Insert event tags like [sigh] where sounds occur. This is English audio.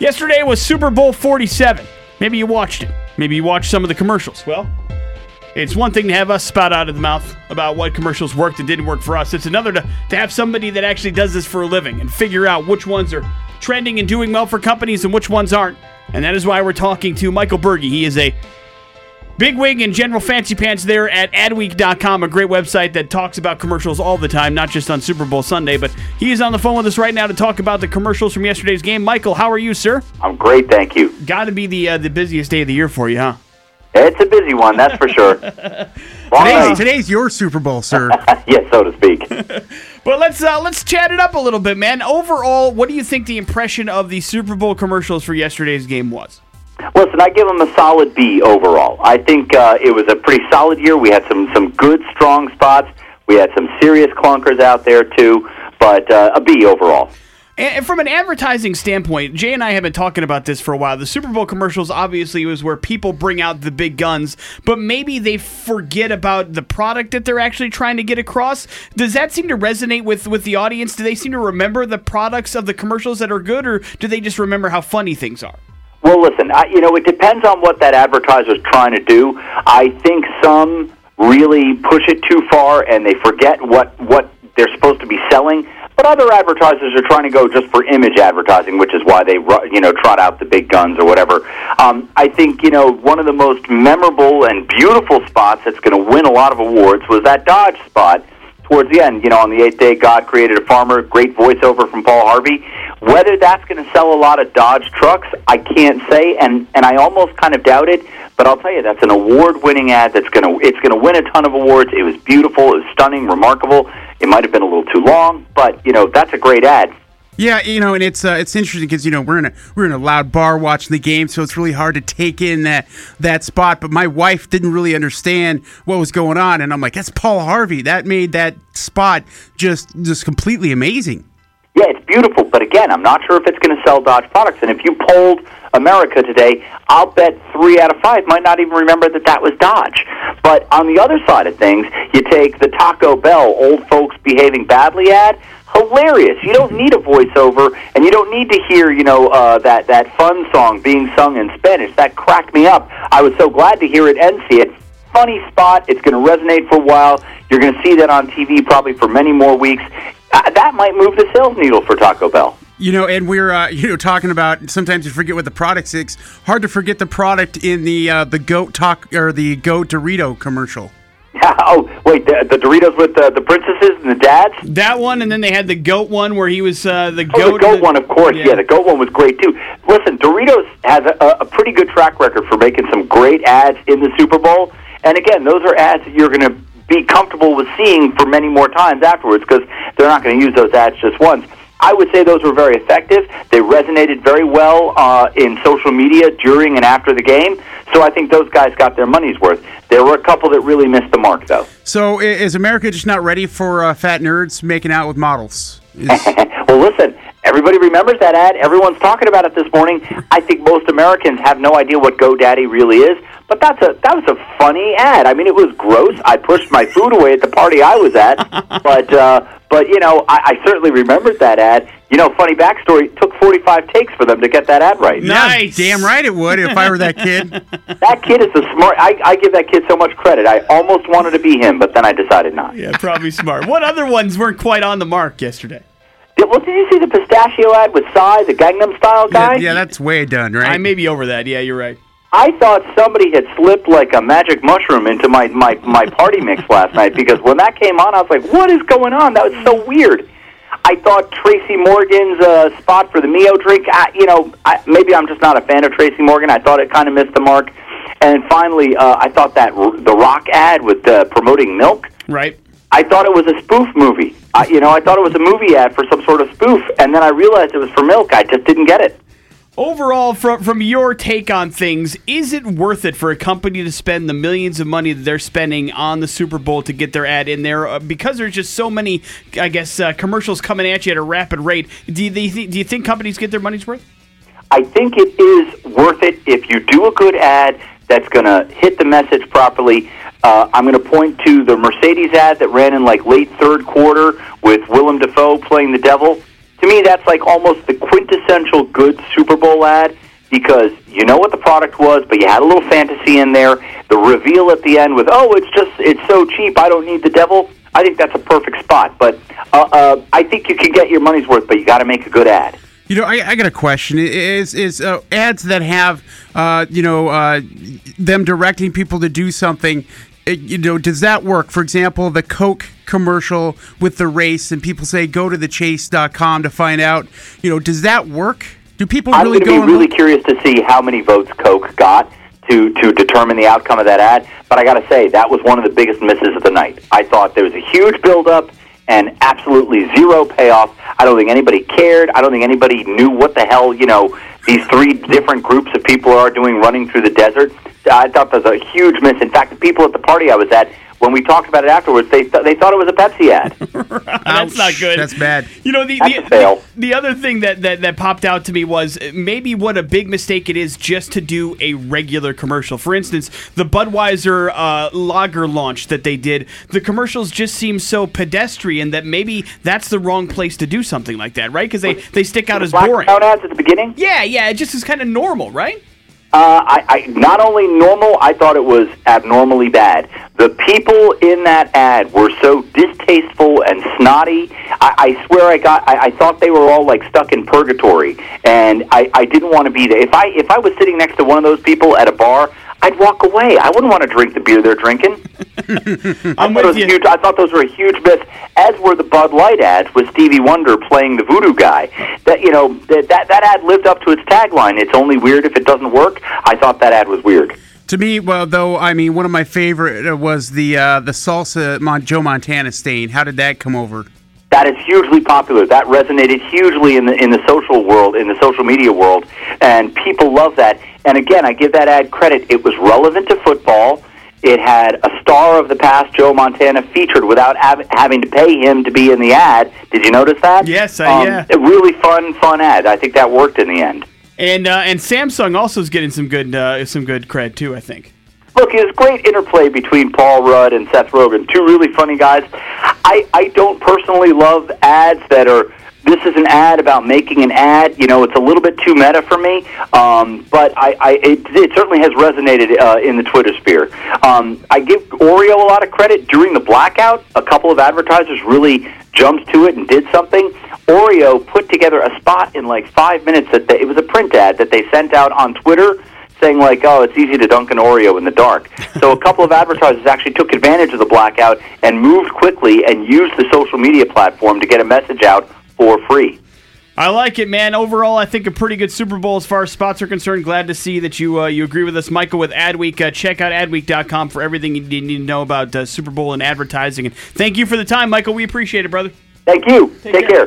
Yesterday was Super Bowl 47. Maybe you watched it. Maybe you watched some of the commercials. Well, it's one thing to have us spout out of the mouth about what commercials worked and didn't work for us. It's another to, to have somebody that actually does this for a living and figure out which ones are trending and doing well for companies and which ones aren't. And that is why we're talking to Michael Berge. He is a Big Wig and General Fancy Pants there at adweek.com, a great website that talks about commercials all the time, not just on Super Bowl Sunday. But he is on the phone with us right now to talk about the commercials from yesterday's game. Michael, how are you, sir? I'm great, thank you. Got to be the uh, the busiest day of the year for you, huh? It's a busy one, that's for sure. [laughs] Long Today's, today's your Super Bowl, sir. [laughs] yes, so to speak. [laughs] But let's uh, let's chat it up a little bit, man. Overall, what do you think the impression of the Super Bowl commercials for yesterday's game was? Listen, I give them a solid B overall. I think uh, it was a pretty solid year. We had some some good, strong spots. We had some serious clunkers out there too, but uh, a B overall. And from an advertising standpoint, Jay and I have been talking about this for a while. The Super Bowl commercials obviously was where people bring out the big guns, but maybe they forget about the product that they're actually trying to get across. Does that seem to resonate with with the audience? Do they seem to remember the products of the commercials that are good, or do they just remember how funny things are? Well, listen, I, you know, it depends on what that advertiser's trying to do. I think some really push it too far and they forget what what they're supposed to be selling. But other advertisers are trying to go just for image advertising, which is why they you know trot out the big guns or whatever. Um, I think you know one of the most memorable and beautiful spots that's going to win a lot of awards was that Dodge spot towards the end. You know, on the eighth day, God created a farmer. Great voiceover from Paul Harvey. Whether that's going to sell a lot of Dodge trucks, I can't say, and and I almost kind of doubt it. But I'll tell you, that's an award-winning ad. That's going to it's going to win a ton of awards. It was beautiful. It was stunning, remarkable. It might have been a little too long, but you know that's a great ad. Yeah, you know, and it's uh, it's interesting because you know we're in a we're in a loud bar watching the game, so it's really hard to take in that that spot. But my wife didn't really understand what was going on, and I'm like, that's Paul Harvey. That made that spot just just completely amazing. Yeah, it's beautiful, but again, I'm not sure if it's going to sell Dodge products. And if you polled America today, I'll bet three out of five might not even remember that that was Dodge. But on the other side of things, you take the Taco Bell old folks behaving badly ad. Hilarious! You don't need a voiceover, and you don't need to hear, you know, uh, that that fun song being sung in Spanish. That cracked me up. I was so glad to hear it and see it. Funny spot. It's going to resonate for a while. You're going to see that on TV probably for many more weeks. Uh, that might move the sales needle for Taco Bell. You know, and we're uh, [laughs] you know talking about sometimes you forget what the product is. Hard to forget the product in the uh, the goat talk or the goat Dorito commercial. [laughs] oh, wait, the, the Doritos with the, the princesses and the dads? That one, and then they had the goat one where he was uh, the Oh, goat. the one, of course. Yeah. Yeah. the goat one was great too. Listen, Doritos has a, a pretty good track record for making some great ads in the Super Bowl. And again, those are ads that you're going to be comfortable with seeing for many more times afterwards because they're not going to use those ads just once. I would say those were very effective. They resonated very well uh, in social media during and after the game. So I think those guys got their money's worth. There were a couple that really missed the mark, though. So is America just not ready for uh, fat nerds making out with models? Is- [laughs] well, listen, everybody remembers that ad. Everyone's talking about it this morning. I think most Americans have no idea what GoDaddy really is, but that's a that was a funny ad. I mean, it was gross. I pushed my food away at the party I was at, [laughs] but uh, but you know, I, I certainly remembered that ad. You know, funny backstory: it took forty five takes for them to get that ad right. Nice. Yeah, damn right it would if I were that kid. [laughs] [laughs] That kid is a smart. I, I give that kid so much credit. I almost wanted to be him, but then I decided not. Yeah, probably smart. What other ones weren't quite on the mark yesterday? Did, well, did you see the pistachio ad with Psy, the Gangnam Style guy? yeah, yeah, that's way done, right? I may be over that. Yeah, you're right. I thought somebody had slipped like a magic mushroom into my, my, my party mix last night because when that came on, I was like, what is going on? That was so weird. I thought Tracy Morgan's uh, spot for the Mio drink, I, you know, I, maybe I'm just not a fan of Tracy Morgan. I thought it kind of missed the mark. And finally, uh, I thought that r- the Rock ad with uh, promoting milk, Right. I thought it was a spoof movie. I, you know, I thought it was a movie ad for some sort of spoof, and then I realized it was for milk. I just didn't get it. Overall, from from your take on things, is it worth it for a company to spend the millions of money that they're spending on the Super Bowl to get their ad in there? Uh, because there's just so many, I guess, uh, commercials coming at you at a rapid rate. Do you, do you thi- do you think companies get their money's worth? I think it is worth it if you do a good ad that's going to hit the message properly. Uh, I'm going to point to the Mercedes ad that ran in like late third quarter with Willem Dafoe playing the devil. To me, that's like almost the quintessential good Super Bowl ad because you know what the product was, but you had a little fantasy in there. The reveal at the end with, "Oh, it's just it's so cheap, I don't need the devil." I think that's a perfect spot. But uh, uh, I think you can get your money's worth, but you got to make a good ad. You know, I, I got a question. Is is uh, ads that have uh, you know uh, them directing people to do something? You know, does that work? For example, the Coke commercial with the race, and people say go to thechase.com to find out. You know, does that work? Do people I'm really going to go be really look? curious to see how many votes Coke got to to determine the outcome of that ad. But I got to say that was one of the biggest misses of the night. I thought there was a huge buildup and absolutely zero payoff. I don't think anybody cared. I don't think anybody knew what the hell you know these three different groups of people are doing running through the desert. I thought that was a huge miss. In fact, the people at the party I was at. When we talked about it afterwards, they th- they thought it was a Pepsi ad. [laughs] That's not good. That's bad. You know, the That's the, the other thing that, that that popped out to me was maybe what a big mistake it is just to do a regular commercial. For instance, the Budweiser uh, lager launch that they did, the commercials just seem so pedestrian that maybe that's the wrong place to do something like that, right? Because they they stick out as boring. Cloud ads at the beginning. Yeah, yeah, it just is kind of normal, right? Uh, I, I not only normal, I thought it was abnormally bad. The people in that ad were so distasteful and snotty. I, I swear, I got. I, I thought they were all like stuck in purgatory, and I, I didn't want to be there. If I if I was sitting next to one of those people at a bar, I'd walk away. I wouldn't want to drink the beer they're drinking. [laughs] I'm I thought, with you. huge, I thought those were a huge miss, as were the Bud Light ads with Stevie Wonder playing the voodoo guy. That you know that that, that ad lived up to its tagline. It's only weird if it doesn't work. I thought that ad was weird. To me, well, though, I mean, one of my favorite uh, was the uh, the salsa Mon- Joe Montana stain. How did that come over? That is hugely popular. That resonated hugely in the in the social world, in the social media world, and people love that. And again, I give that ad credit. It was relevant to football. It had a star of the past, Joe Montana, featured without av- having to pay him to be in the ad. Did you notice that? Yes, uh, um, yeah. A really fun, fun ad. I think that worked in the end. And uh, and Samsung also is getting some good uh, some good cred too. I think. Look, it was great interplay between Paul Rudd and Seth Rogen, two really funny guys. I, I don't personally love ads that are. This is an ad about making an ad. You know, it's a little bit too meta for me. Um, but I, I it, it certainly has resonated uh, in the Twitter sphere. Um, I give Oreo a lot of credit during the blackout. A couple of advertisers really jumped to it and did something. Oreo put together a spot in like five minutes. That they, it was a print ad that they sent out on Twitter saying like, "Oh, it's easy to dunk an Oreo in the dark." [laughs] so a couple of advertisers actually took advantage of the blackout and moved quickly and used the social media platform to get a message out for free. I like it, man. Overall, I think a pretty good Super Bowl as far as spots are concerned. Glad to see that you uh, you agree with us, Michael, with Adweek. Uh, check out adweek.com for everything you need to know about uh, Super Bowl and advertising. And thank you for the time, Michael. We appreciate it, brother. Thank you. Take, care. care.